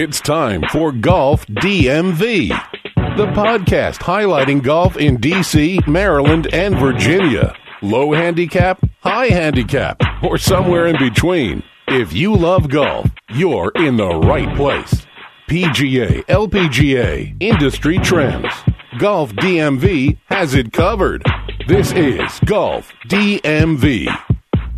It's time for Golf DMV, the podcast highlighting golf in DC, Maryland, and Virginia. Low handicap, high handicap, or somewhere in between. If you love golf, you're in the right place. PGA, LPGA, industry trends. Golf DMV has it covered. This is Golf DMV.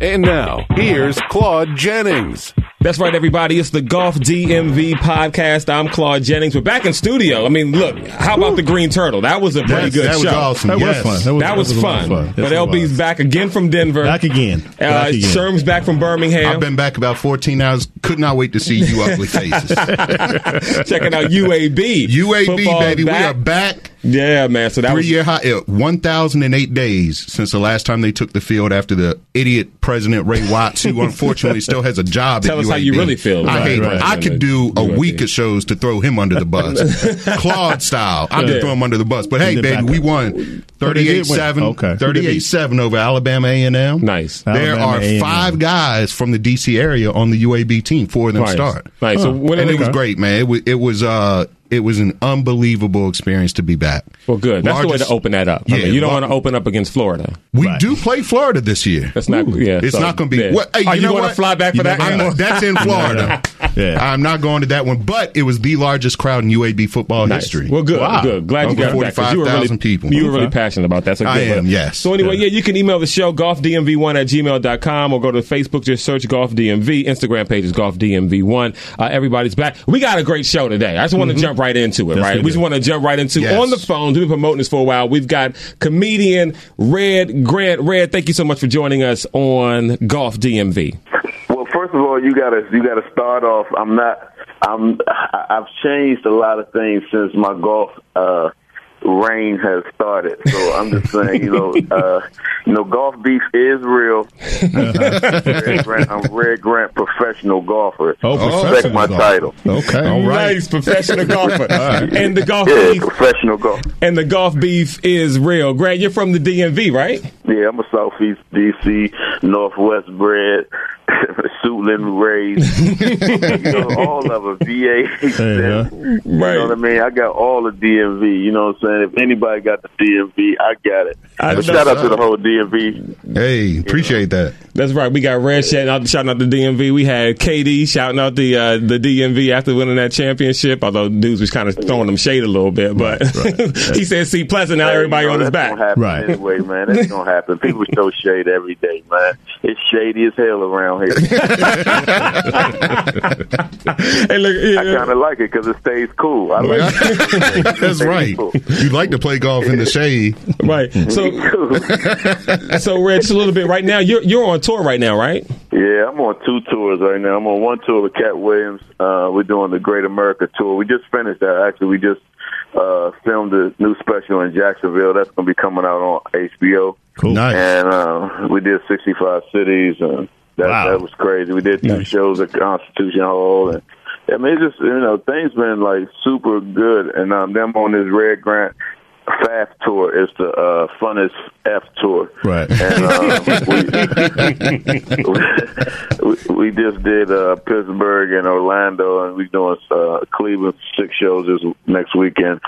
And now, here's Claude Jennings. That's right, everybody. It's the Golf DMV podcast. I'm Claude Jennings. We're back in studio. I mean, look, how about the Green Turtle? That was a pretty Yes, good that was awesome. That Yes. was fun. That was, a lot fun. of But Yes, it LB's was. back again from Denver. back again. Uh, Back again. Sherm's back from Birmingham. I've been back about 14 hours. Could not wait to see you ugly faces. checking out UAB. UAB, Football baby. back. We are back. Yeah, man. So that Three was year high. uh, 1,008 days since the last time they took the field after the idiot President Ray Watts, who unfortunately still has a job Tell us how you really feel I about hate right, I right, could do a UAB. week of shows to throw him under the bus. Claude style. I Yeah. could throw him under the bus. But hey, baby, we won Oh, they did 38-7. Okay. 38-7 over Alabama A&M. nice. There Alabama are A&M. five guys from the DC area on the UAB team. Four of them Nice. start. Nice. So and it was great, man. It was it was uh it was an unbelievable experience to be back. Well, good. That's the way to open that up. I Yeah, mean, you don't want to open up against Florida. We Right. do play Florida this year. That's not. Yeah, It's so, not going to be. yeah. What, hey, Are you, you, know going to fly back for You that? not- that's in Florida. Yeah. I'm not going to that one, but it was the largest crowd in UAB football Nice. history. Well, good, Wow. good. Glad you Over got back 'cause you were really 45,000 people. You were really passionate about that. So I am, yes. So anyway, Yeah. yeah, you can email the show golfdmv1 at gmail.com or go to Facebook. Just search golfdmv. Instagram page is Golf DMV1. Uh, everybody's back. We got a great show today. I just want to jump right into it. Yes, right, we we just want to jump right into Yes. on the phone. We've been promoting this for a while. We've got comedian Red Grant. Red, thank you so much for joining us on Golf DMV. Well, first of all, you gotta you gotta start off. I'm not. I'm. I- I've changed a lot of things since my golf uh, reign has started. So I'm just saying, you know, uh, you know, golf beef is real. Red Grant, I'm Red Grant, professional golfer. Oh, respect my golfer. title. Okay. All right. Nice professional golfer. And the golf Yeah, beef professional golf. and the golf beef is real. Grant, you're from the DMV, right? Yeah, I'm a Southeast DC, Northwest bred, Suitland raised, you know, all of it. VA, Yeah. You know what I mean? I got all the DMV. You know what I'm saying? If anybody got the DMV, I got it. I But shout out to the whole DMV. Hey, appreciate that. That's right. We got Red shouting out, shouting out the DMV. We had KD shouting out the uh, the DMV after winning that championship. Although dudes was kind of throwing them shade a little bit, but he said, "See, pleasant now everybody You know, on his back." Right. Anyway, man, that's gonna happen. People show shade every day, man. It's shady as hell around here. Hey, look, I kind of like it because it stays cool. I like it. That's Stays right. cool. You like to play golf in the shade. right. So, so Red, just a little bit right now. You're you're on tour right now, right? Yeah, I'm on two tours right now. I'm on one tour with Katt Williams. Uh, we're doing the Great America tour. We just finished that. Actually, we just uh, filmed a new special in Jacksonville. That's going to be coming out on HBO. Cool. Nice. And uh, we did 65 cities. And that, Wow. that was crazy. We did two shows at Constitution Hall. And I mean, it's just, you know, things been like super good. And um, them on this Red Grant FAF tour is the uh, funnest F tour. Right. And um, we, we, we just did uh, Pittsburgh and Orlando, and we're doing uh, Cleveland six shows this next weekend.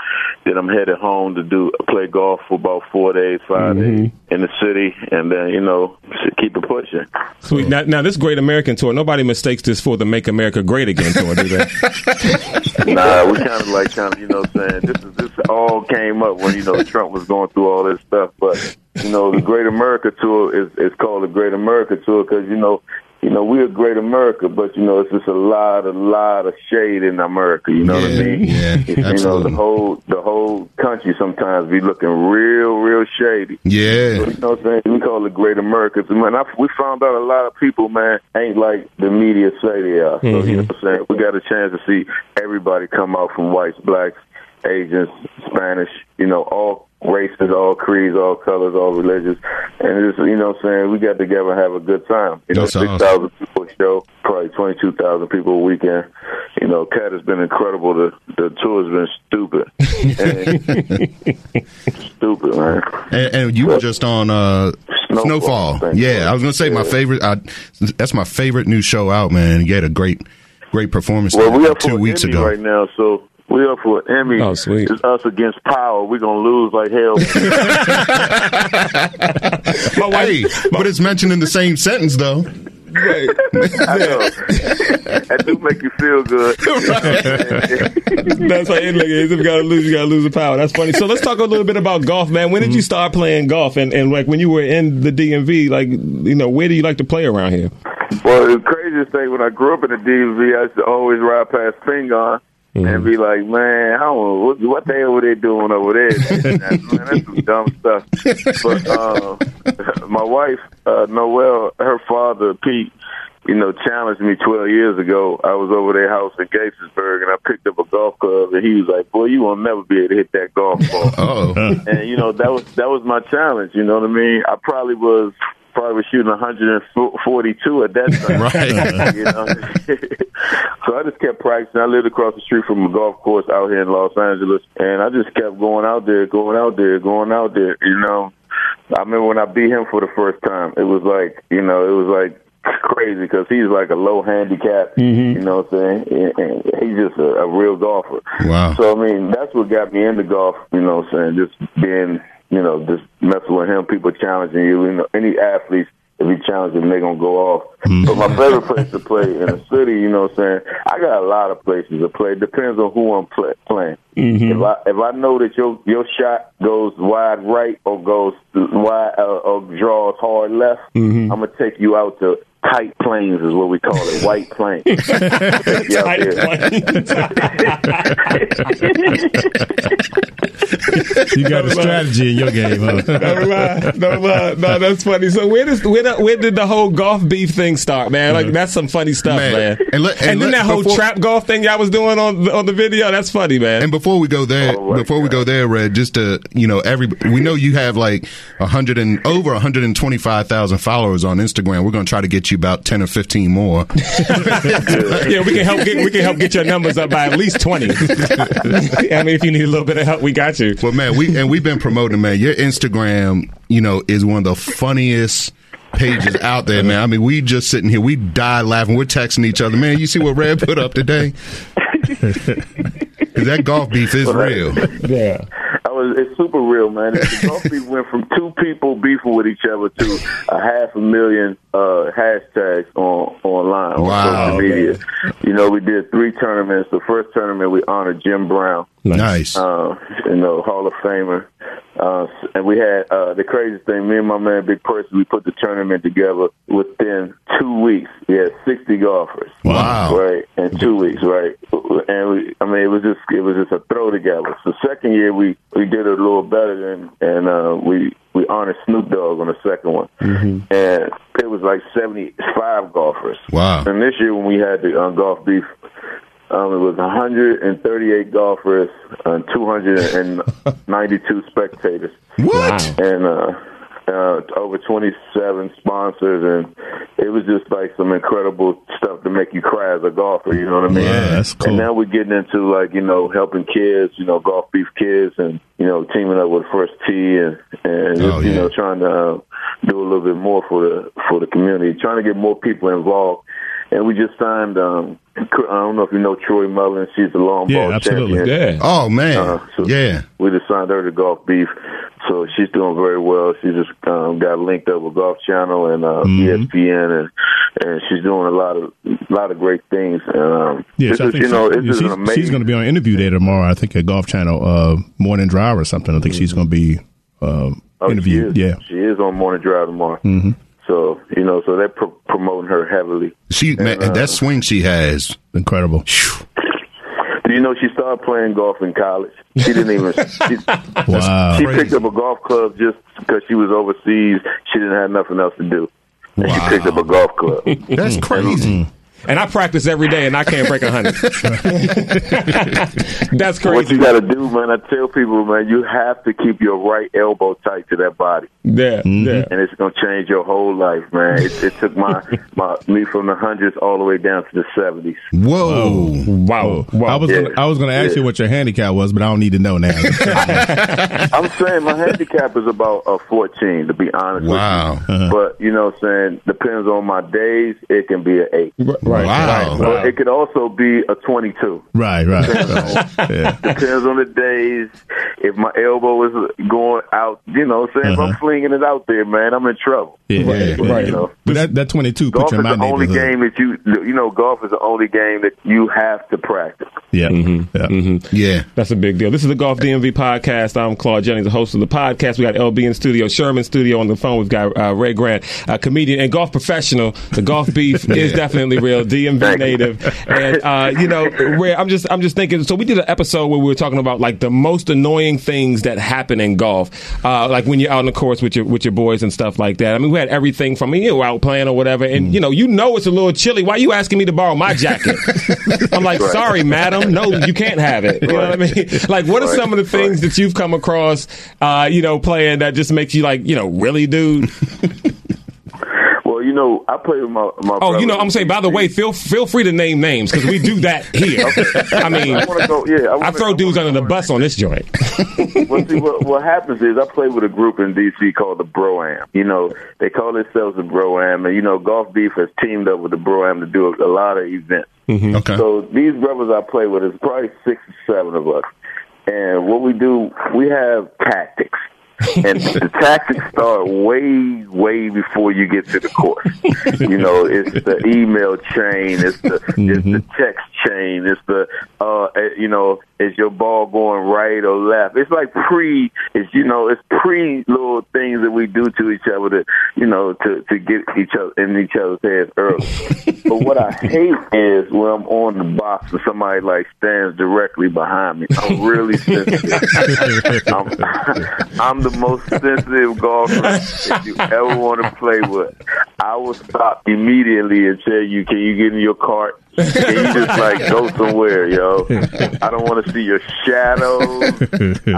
Then I'm headed home to do play golf for about four days, 5 days in the city, and then you know keep it pushing. Sweet. Now, now this Great American tour. Nobody mistakes this for the Make America Great Again tour, do they? Nah, we kind of like kind of you know saying this is this all came up when you know Trump was going through all this stuff, but you know the Great America Tour is is called the Great America Tour because you know you know we're Great America, but you know it's just a lot a lot of shade in America. You know what I Yeah, mean? yeah, you know the whole the whole country sometimes be looking real real shady. Yeah. You know what I'm saying? We call it Great America. So, man, I, we found out a lot of people, man, ain't like the media say they are. So, you mm-hmm. know what I'm saying? We got a chance to see everybody come out from whites, blacks, Asians, Spanish, you know, all races, all creeds, all colors, all religions. And it's, you know what I'm saying? We got together and have a good time. You know, That's 6,000 people show, probably 22,000 people a weekend. You know, Katt has been incredible. The, the tour has been stupid. Stupid, man. And, and you were just on uh, Snowfall. Snowfall. Yeah. I was gonna say my favorite. I, that's my favorite new show out, man. You had a great, great performance Well, we two weeks ago. right now, so we up for an Emmy. Oh, sweet. It's us against Power. We're gonna lose like hell. My wife, Hey, but it's mentioned in the same sentence though. I know. that do make you feel good. That's how it is. look. If you gotta lose, you gotta lose the power. That's funny. So let's talk a little bit about golf, man. When did you mm-hmm. start playing golf? And, and like when you were in the DMV, like you know, where do you like to play around here? Well, the craziest thing when I grew up in the DMV, I used to always ride past Pingon and be like, "Man, I don't know what, what the hell were they doing over there? man, that's some dumb stuff." But uh, my wife, uh, Noelle, her father Pete, you know, challenged me 12 years ago. I was over their house in Gaithersburg, and I picked up a golf club, and he was like, "Boy, you will never be able to hit that golf ball." Oh, and you know that was that was my challenge. You know what I mean? I probably was probably was shooting 142 at that time. Right. you know? so I just kept practicing. I lived across the street from a golf course out here in Los Angeles, and I just kept going out there, going out there, going out there. You know, I remember when I beat him for the first time. It was like, you know, it was like crazy because he's like a low handicap. Mm-hmm. You know what I'm saying? And, and he's just a, a real golfer. Wow. So I mean, that's what got me into golf. You know what I'm saying? Just being, you know, just messing with him, people challenging you. You know, any athletes. If you challenge them, they're gonna go off. Mm-hmm. But my favorite place to play in the city, you know what I'm saying? I got a lot of places to play. Depends on who I'm play, playing. Mm-hmm. If I if I know that your your shot goes wide right or goes wide uh, or draws hard left, mm-hmm. I'm gonna take you out to tight planes is what we call it, white planes. Take you. You got a strategy in your game, huh? Don't lie, don't lie. No, that's funny. So where does where, the- where did the whole golf beef thing start, man? Like that's some funny stuff, man. Man. And, And let- then and let- that whole before- trap golf thing y'all was doing on the, on the video, that's funny, man. And before we go there, Oh, right, before we go there, Red, just to you know, every we know you have like a hundred and over one hundred and twenty five thousand followers on Instagram. We're going to try to get you about ten or fifteen more. yeah, we can help get we can help get your numbers up by at least twenty. I mean, if you need a little bit of help, we got you. Well, man, we and we've been promoting, man. Your Instagram, you know, is one of the funniest pages out there, man. I mean, we just sitting here, we die laughing. We're texting each other, man. You see what Red put up today? 'Cause that golf beef is real. Yeah. I was, it's super real, man. The golf beef went from two people beefing with each other to a half a million uh, hashtags on online on Wow. social media. You know, we did three tournaments. The first tournament we honored Jim Brown, Nice. uh, you know, Hall of Famer. Uh, and we had uh, the craziest thing. Me and my man Big Person, we put the tournament together within two weeks. We had sixty golfers. Wow. Right in two weeks, right? And we, I mean, it was just it was just a throw together. So second year we we did it a little better than, and uh, we we honored Snoop Dogg on the second one, and it was like seventy five golfers. Wow. And this year when we had the uh, golf beef. Um, it was 138 golfers and 292 spectators, What? and uh, uh, over 27 sponsors, and it was just like some incredible stuff to make you cry as a golfer. You know what I mean? Yeah, that's cool. And now we're getting into like you know helping kids, you know, golf beef kids, and you know teaming up with First Tee and and Oh, you yeah. know trying to uh, do a little bit more for the for the community, trying to get more people involved. And we just signed. um I don't know if you know Troy Mullins. She's the long Yeah, ball absolutely. champion. Yeah. Oh man. Uh, so yeah. We just signed her to Golf Beef, so she's doing very well. She just um, got linked up with Golf Channel and uh, Mm-hmm. ESPN, and and she's doing a lot of a lot of great things. And, um, Yes, this I is, you know, it's she's, an amazing. she's going to be on interview day tomorrow. I think at Golf Channel uh, Morning Drive or something. I think she's going to be uh, oh, interviewed. is. Yeah, she is on Morning Drive tomorrow. Mm-hmm. So you know, so they're pro- promoting her heavily. She man, uh, that swing she has. incredible. Do you know she started playing golf in college? She didn't even. She, Wow. She picked up a golf club just because she was overseas. She didn't have nothing else to do. And Wow. she picked up a golf club. That's crazy. And I practice every day, and I can't break a hundred. That's crazy. what you got to do, man, I tell people, man, you have to keep your right elbow tight to that body. Yeah, mm-hmm. yeah. And it's going to change your whole life, man. It, it took my, my me from the hundreds all the way down to the 70s. Whoa. Wow. wow. I was Yeah. gonna, I was going to ask Yeah. you what your handicap was, but I don't need to know now. I'm saying my handicap is about a 14, to be honest Wow. with you. But, you know what I'm saying, depends on my days, it can be an 8. right, Right. Wow. But Wow. it could also be a 22. Right, right. yeah. Depends on the days. If my elbow is going out, you know, what I'm saying if Uh-huh. I'm flinging it out there, man, I'm in trouble. Yeah, Right, yeah, right. You know. But that, that 22 Golf put you is in my the only game that you, you know, golf is the only game that you have to practice. Yeah. Mm-hmm. yeah. Yeah. That's a big deal. This is the Golf DMV podcast. I'm Claude Jennings, the host of the podcast. We got LB in studio, Sherman studio on the phone. We've got uh, Red Grant, a comedian and golf professional. The golf beef is definitely real. DMV Thank you. native, and uh, you know, Red, I'm just I'm just thinking. So we did an episode where we were talking about like the most annoying things that happen in golf, uh, like when you're out on the course with your with your boys and stuff like that. I mean, we had everything from you know out playing or whatever, and you know, you know, it's a little chilly. Why are you asking me to borrow my jacket? I'm like, sorry, madam, no, you can't have it. You know what I mean? Like, what are Right. some of the things that you've come across, uh, you know, playing that just makes you like, you know, really, dude? Well, you know, I play with my my. Oh, you know. I'm saying. By the way, feel feel free to name names because we do that here. I mean, I go. Yeah, I, I wanna, throw dudes under the bus on this joint. well, see, what, what happens is I play with a group in DC called the Bro-Am. You know, they call themselves the Bro-Am, and you know, Golf Beef has teamed up with the Bro-Am to do a, a lot of events. Mm-hmm. Okay. So these brothers I play with is probably six or seven of us, and what we do, we have tactics. And the tactics start way, way before you get to the course. you know, it's the email chain, it's the it's the text chain, it's the uh, eh, you know, is your ball going right or left? It's like pre, it's you know, it's pre little things that we do to each other to you know to to get each other in each other's heads early. but what I hate is when I'm on the box and somebody like stands directly behind me. I'm really sensitive. I'm, I'm the most sensitive golfer if you ever want to play with. I will stop immediately and tell you, can you get in your cart? Can you just like go somewhere, yo? I don't want to see your shadow.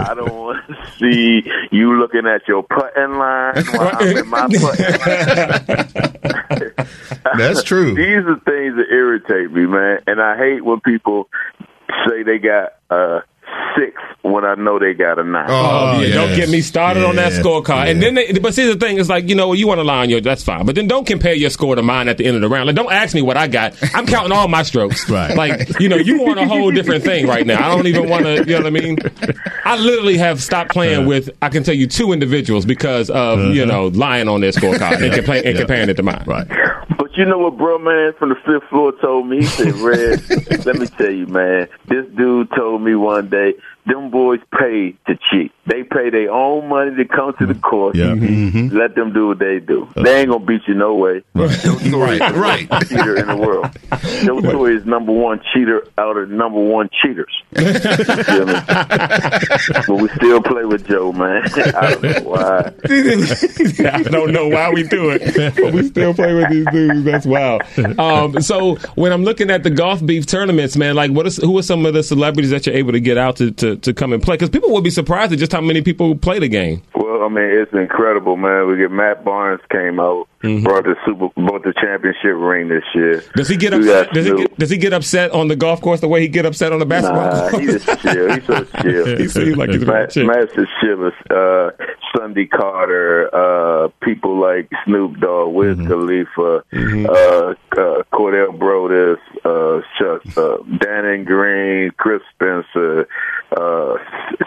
I don't want to see you looking at your putting line while I'm in my putting line. That's true. These are things that irritate me, man. And I hate when people say they got uh six when I know they got a nine. Oh, oh yeah, don't get me started on that Yeah, scorecard. And then, they, but see, the thing is, like, you know, you want to lie on your, that's fine. But then don't compare your score to mine at the end of the round. Like, don't ask me what I got. I'm counting all my strokes. Right. Like, you know, you want a whole different thing right now. I don't even want to, you know what I mean? I literally have stopped playing with, I can tell you, two individuals because of, uh-huh. you know, lying on their scorecard and, compla- and Yeah. comparing it to mine. Right. But you know what, bro, man, from the fifth floor told me? He said, Red, let me tell you, man, this dude told me one day, them boys pay to cheat. They pay their own money to come to the mm-hmm. course. Yeah. Mm-hmm. Mm-hmm. Let them do what they do. They ain't gonna beat you no way. right, right. cheater in the world. Joe Torre is number one cheater out of number one cheaters. You feel me? but we still play with Joe, man. I don't know why. I don't know why we do it, but we still play with these dudes. That's wild. Um, so when I'm looking at the golf beef tournaments, man, like what is who are some of the celebrities that you're able to get out to, to, to come and play? Because people would be surprised at just how many people play the game. Well, I mean, it's incredible, man. We get Matt Barnes came out, brought the super, brought the championship ring this year. Does he get upset? Does he get, does he get upset on the golf course the way he get upset on the basketball Nah, court? he just chill. He's so chill. He seems like he's a Matt, chill. Master Shivers, uh, Sunday Carter, uh, people like Snoop Dogg, Wiz Khalifa, uh, uh, Cordell Broadus, uh, Shucks, uh, Dannon Green, Chris Spencer, uh,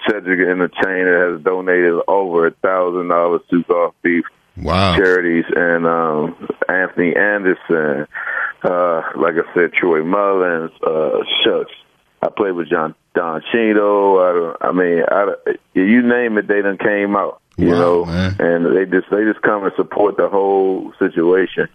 Cedric in the Entertainer has donated over a thousand dollars to Golf Beef Wow. charities and um Anthony Anderson, uh like I said, Troy Mullins, uh shucks. I played with John Don Chino. I I mean I you name it they done came out. You Wow, know, man. and they just they just come and support the whole situation,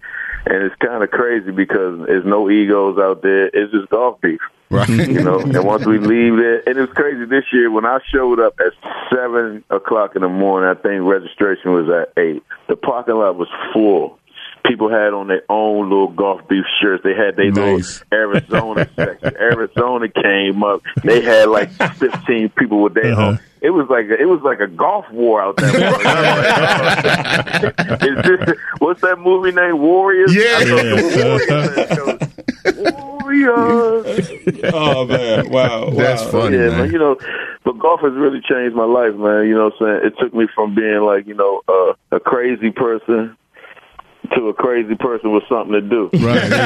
and it's kind of crazy because there's no egos out there. It's just golf beef Right. you know. And once we leave there, and it was crazy this year when I showed up at seven o'clock in the morning. I think registration was at eight. The parking lot was full. People had on their own little golf beef shirts. They had their Nice. little Arizona section. Arizona came up. They had like fifteen people with their Uh-huh. own. It was like a, it was like a golf war out there. Is this, what's that movie named Warriors? Yeah. Warriors. Warriors. oh man, wow, That's wow. funny, yeah, man. man. You know, but golf has really changed my life, man. You know what I'm saying? It took me from being like, you know, uh, a crazy person to a crazy person with something to do. Right. go.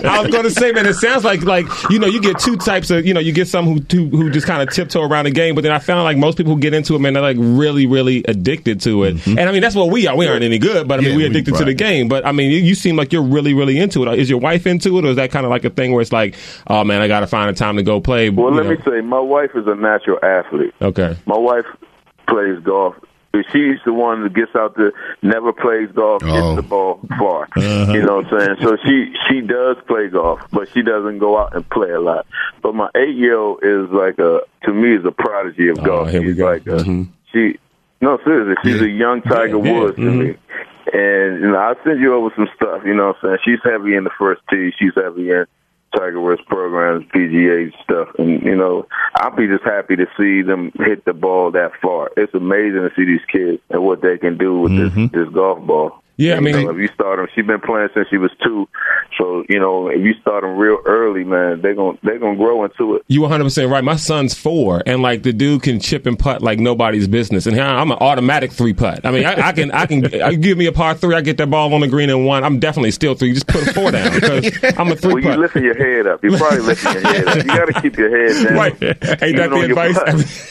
I was going to say, man, it sounds like like you know you get two types of you know you get some who who, who just kind of tiptoe around the game, but then I found like most people who get into it, man, they're like really really addicted to it. Mm-hmm. And I mean that's what we are. We aren't any good, but I mean Yeah, we're we- addicted to the game. But I mean you, you seem like you're really really into it. Is your wife into it, or is that kind of like a thing where it's like, oh man, I got to find a time to go play? Well, you let know? me say, my wife is a natural athlete. Okay. My wife plays golf. She's the one that gets out there, never plays golf, Oh. hits the ball far. You know what I'm saying? So she she does play golf, but she doesn't go out and play a lot. But my eight year old is like a to me is a prodigy of Oh, golf. here we she's go. like a, Mhm. she no seriously, she's Yeah. a young Tiger Yeah, yeah. Woods to Mhm. me. And you know, I'll send you over some stuff. You know what I'm saying? She's heavy in the first tee. She's heavy in Tiger Woods programs, PGA stuff, and you know, I'll be just happy to see them hit the ball that far. It's amazing to see these kids and what they can do with this mm-hmm. this golf ball. Yeah, I You mean- know, if you start them, she's been playing since she was two. So you know, if you start them real early, man, they're gonna they're gonna grow into it. You 100 percent right. My son's four, and like the dude can chip and putt like nobody's business. And I'm an automatic three putt. I mean, I, I can, I can, I give me a par three, I get that ball on the green and one. I'm definitely still three. Just put a four down because I'm a three Well, you putt. lifting your head up. You're probably lifting your head up. You got to keep your head down. Right? Ain't that the advice?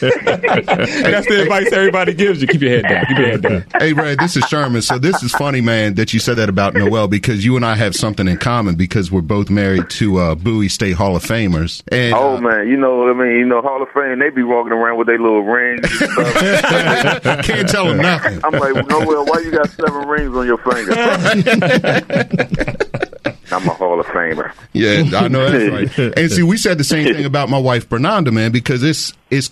that's the advice everybody gives you. Keep your head down. Keep your head down. Hey, Red, this is Sherman. So this is funny, man, that you said that about Noel because you and I have something in common because we're both married to uh, Bowie State Hall of Famers. And Oh uh, man, you know what I mean. You know Hall of Fame, they be walking around with their little rings. And stuff. can't tell them nothing. I'm like, Noel, why you got seven rings on your finger? I'm a Hall of Famer. Yeah, I know that's right. And see, we said the same thing about my wife Bernanda, man, because it's it's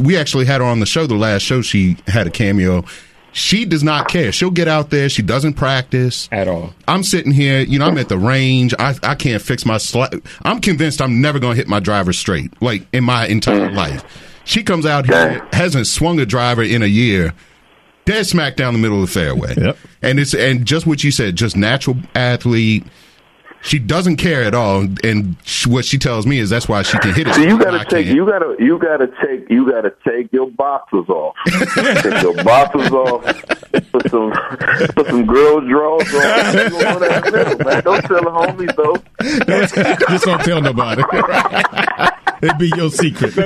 we actually had her on the show. The last show, she had a cameo. She does not care. She'll get out there. She doesn't practice At all. I'm sitting here, you know, I'm at the range. I, I can't fix my sli I'm convinced I'm never going to hit my driver straight, like in my entire mm-hmm. life. She comes out here, hasn't swung a driver in a year, dead smack down the middle of the fairway. Yep. And it's, and just what you said, just natural athlete. She doesn't care at all. And sh- what she tells me is that's why she can hit it. So you gotta take you gotta you gotta take you gotta take your boxers off. take your boxers off. Put some put some girl drawers on. You go on that middle. Don't tell the homies though. Just don't tell nobody. It'd be your secret.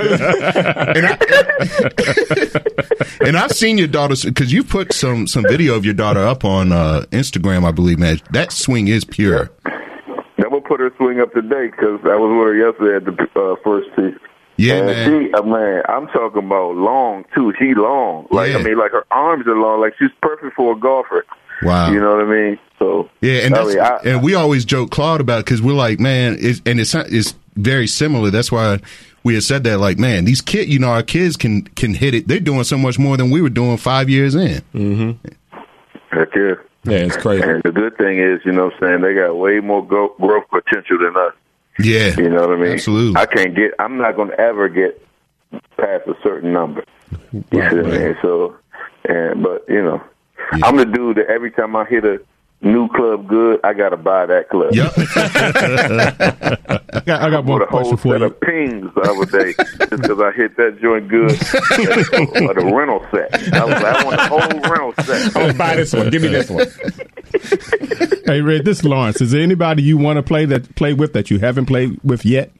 And I've seen your daughter because you put some some video of your daughter up on uh, Instagram, I believe, man. That swing is pure. I'm gonna put her swing up today because I was with her yesterday at the uh, first tee. Yeah, and man. she, uh, man, I'm talking about long too. She long, like Yeah. I mean, like her arms are long. Like she's perfect for a golfer. Wow. You know what I mean? So Yeah, and I mean, I- and we always joke Claude about it because we're like, man, it's, and it's it's very similar. That's why we had said that, like, man, these kids, you know, our kids can can hit it. They're doing so much more than we were doing five years in. heck yeah. Yeah, it's crazy. And the good thing is, you know what I'm saying, they got way more go- growth potential than us. Yeah, You know what I mean? Absolutely. I can't get, I'm not going to ever get past a certain number. You see what I mean? So, and, but, you know, Yeah. I'm the dude that every time I hit a new club good, I got to buy that club. Yep. I got, I got one With a whole question for set you. of pings the other day just because I hit that joint good. or the rental set. I was like, I want the whole rental set. I'm gonna buy this one. Give me this one. Hey, Red, this is Lawrence. Is there anybody you want to play that play with that you haven't played with yet?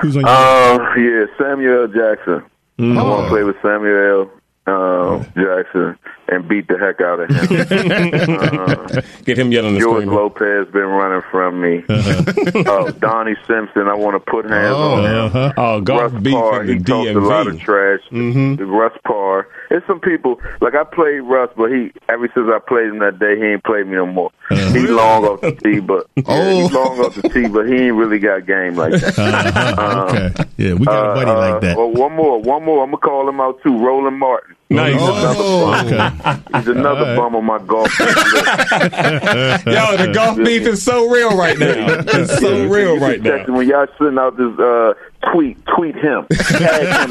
Who's on your Uh, yeah, Samuel L. Jackson. I want Oh. to play with Samuel L. Uh, Jackson and beat the heck out of him. Get him yelling the George screen. Lopez been running from me. oh, Donnie Simpson, I want to put hands Oh, on him. Uh-huh. Oh, golf Russ Parr, he talks a lot of trash. The Russ Parr. There's some people like I played Russ, but he ever since I played him that day, he ain't played me no more. He's long off the tee, but yeah, Oh. he's long off the tee, but he ain't really got game like that. Uh-huh. okay. Yeah, we got a buddy Uh, like that. Well, one more, one more. I'm gonna call him out too. Roland Martin. Nice. Oh, okay. He's another All right. bum on my golf. list. Yo, the golf beef is so real right now. It's so real right now. When y'all send out this uh, tweet, tweet him. Tag him.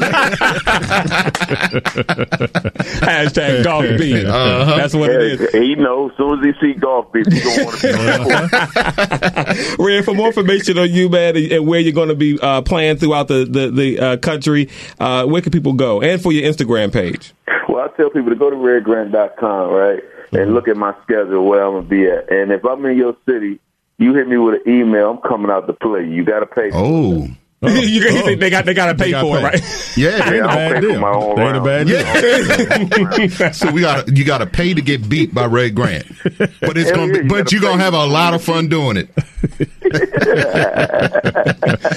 Hashtag golf beef. That's what it is. He knows. As soon as he see golf beef, he gonna want to be on the court. Red, for more information on you, man, and where you're going to be uh, playing throughout the the, the uh, country, uh, where can people go? And for your Instagram page. Well, I tell people to go to redgrant.com, right? and look at my schedule where I'm gonna be at. And if I'm in your city, you hit me with an email. I'm coming out to play. You got to pay. Oh, you, you think they got they got to pay gotta for it, right? yeah. Yeah, Bad I'm pay deal. for my own They ain't a bad deal. Yeah. So we got you got to pay to get beat by Red Grant, but it's Hell gonna yeah, be, you but you're gonna have a lot of fun doing it.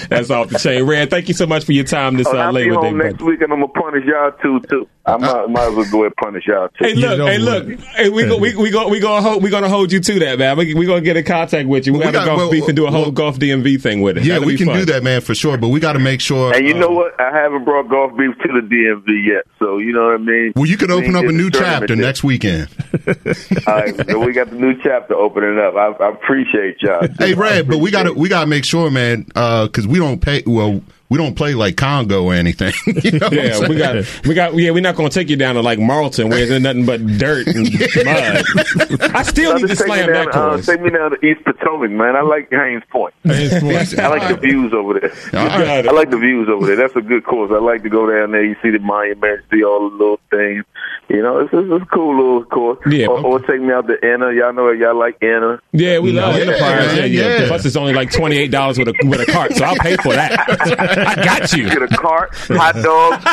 That's off the chain. Red, thank you so much for your time this Oh, uh, I'll be Labor Day. home next brother. week, and I'm gonna punish y'all too. Too. I might, might as well go ahead and punish y'all too. Hey, look, hey, look. with. Hey, we go, we we go, we gonna hold, we gonna hold you to that, man. We we gonna get in contact with you. We, Well, we have a got- golf well, beef and do a whole well- golf DMV thing with it. Yeah, That'll we can fun. do that, man, for sure. But we got to make sure. And you uh, know what? I haven't brought golf beef to the DMV yet, so you know what I mean. Well, you could We open up a new chapter next weekend. All right, so we got the new chapter opening up. I, I appreciate y'all. Hey, I Red, but we got to we got to make sure, man, because we don't pay. Well, we don't play like Congo or anything. You know Yeah, we saying? got, we got, yeah, we're not gonna take you down to like Marlton where there's nothing but dirt and mud. I still So need to take me slam down, that uh, course. take me down to East Potomac, man. I like Hains Point. I like the views over there. All right. I like the views over there. That's a good course. I like to go down there. You see the monuments, see all the little things. You know, this is it's a cool little course. Yeah. Or, or take me out to Anna. Y'all know y'all like Anna. Yeah, we love Yeah, Enterprise. Yeah, yeah, yeah. Plus, it's only like twenty eight dollars with a with a cart, so I'll pay for that. I got you. Get a cart, hot dogs,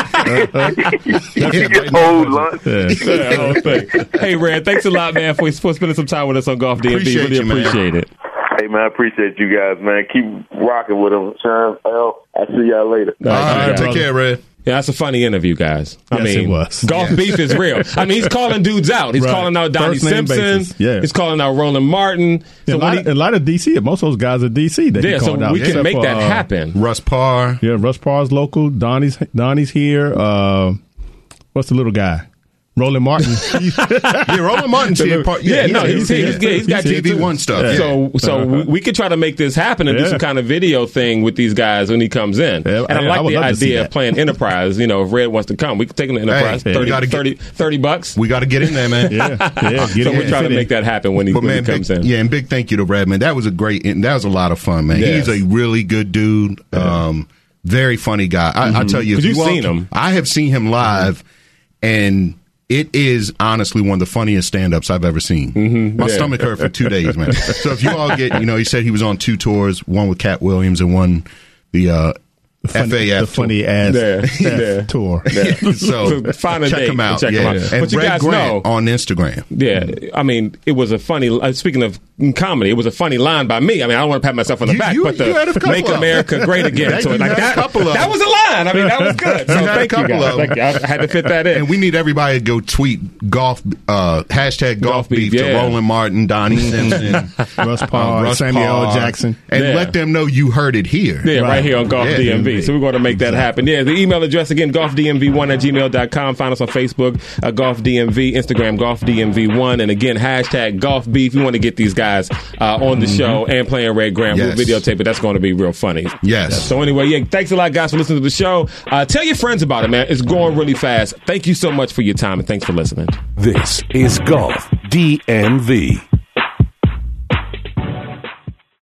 get old lunch. Yeah, the whole thing. Hey, Red, thanks a lot, man, for, for spending some time with us on Golf DMV. Appreciate really you, man. appreciate it. Hey man, I appreciate you guys, man. Keep rocking with them, Sean. L. I'll see y'all later. All right, Yeah. take care, Red. Yeah, that's a funny interview, guys. I Yes, mean, it was. golf beef is real. I mean, he's calling dudes out. He's Right. calling out Donnie Simpson. basis. Yeah. He's calling out Roland Martin. a, lot, when he, a lot of DC. Most of those guys are DC. That yeah, so out, we can make for, that uh, happen. Russ Parr. Yeah, Russ Parr's local. Donnie's Donnie's here. Uh, what's the little guy? Roland Martin. Yeah, Roland Martin's here. Part, Yeah, yeah, no, he's, he's, he's, he's got TV one stuff. Yeah. So, so we, we could try to make this happen and do some kind of video thing with these guys when he comes in. And I I- I like would the love to see idea of playing Enterprise. You know, if Red wants to come, we could take him to Enterprise. Hey, 30, we gotta get- 30, 30 bucks. we got to get in there, man. yeah, yeah. So we're trying to make that happen when he, when man, he comes big, in. yeah, and big thank you to Redman. That was a great. That was a lot of fun, man. Yes. He's a really good dude. Um, very funny guy. I, I tell you, if you've you all- seen him. I have seen him live, and it is honestly one of the funniest stand-ups I've ever seen. My Yeah. stomach hurt for two days, man. so if you all get, you know, he said he was on two tours, one with Katt Williams and one the uh, funny, FAF the funny ass Yeah, F yeah. tour. So So find a check date him out. and check him yeah. out. And But you Red guys Grant know- on Instagram. Yeah, I mean, it was a funny. Uh, speaking of comedy, it was a funny line by me. I mean, I don't want to pat myself on the You- back, you- but you had a the "Make of 'em. America Great Again." So like had a that, couple of that 'em. was a line. I mean, that was good. So You had a thank you couple guys. of 'em. Thank you. I had to fit that in. And we need everybody to go tweet golf uh, hashtag golf, Golf beef, beef, to. Roland Martin, Donnie Simpson, Russ Paul, Parr, Russ Samuel L. Parr, Jackson. and Yeah. let them know you heard it here. Yeah, right, Right. here on Golf Yeah. DMV. So we're going to make that happen. Yeah, the email address again, golfdmv1 at gmail.com. Find us on Facebook, uh, Golf DMV, Instagram, Golf DMV1. And again, hashtag Golf Beef. We want to get these guys uh, on the show and playing Red Graham. Yes. We'll videotape it. That's going to be real funny. Yes. So anyway, yeah, thanks a lot, guys, for listening to the show. Uh, tell your friends about it, man. It's going really fast. Thank you so much for your time, and thanks for listening. This is Golf DMV.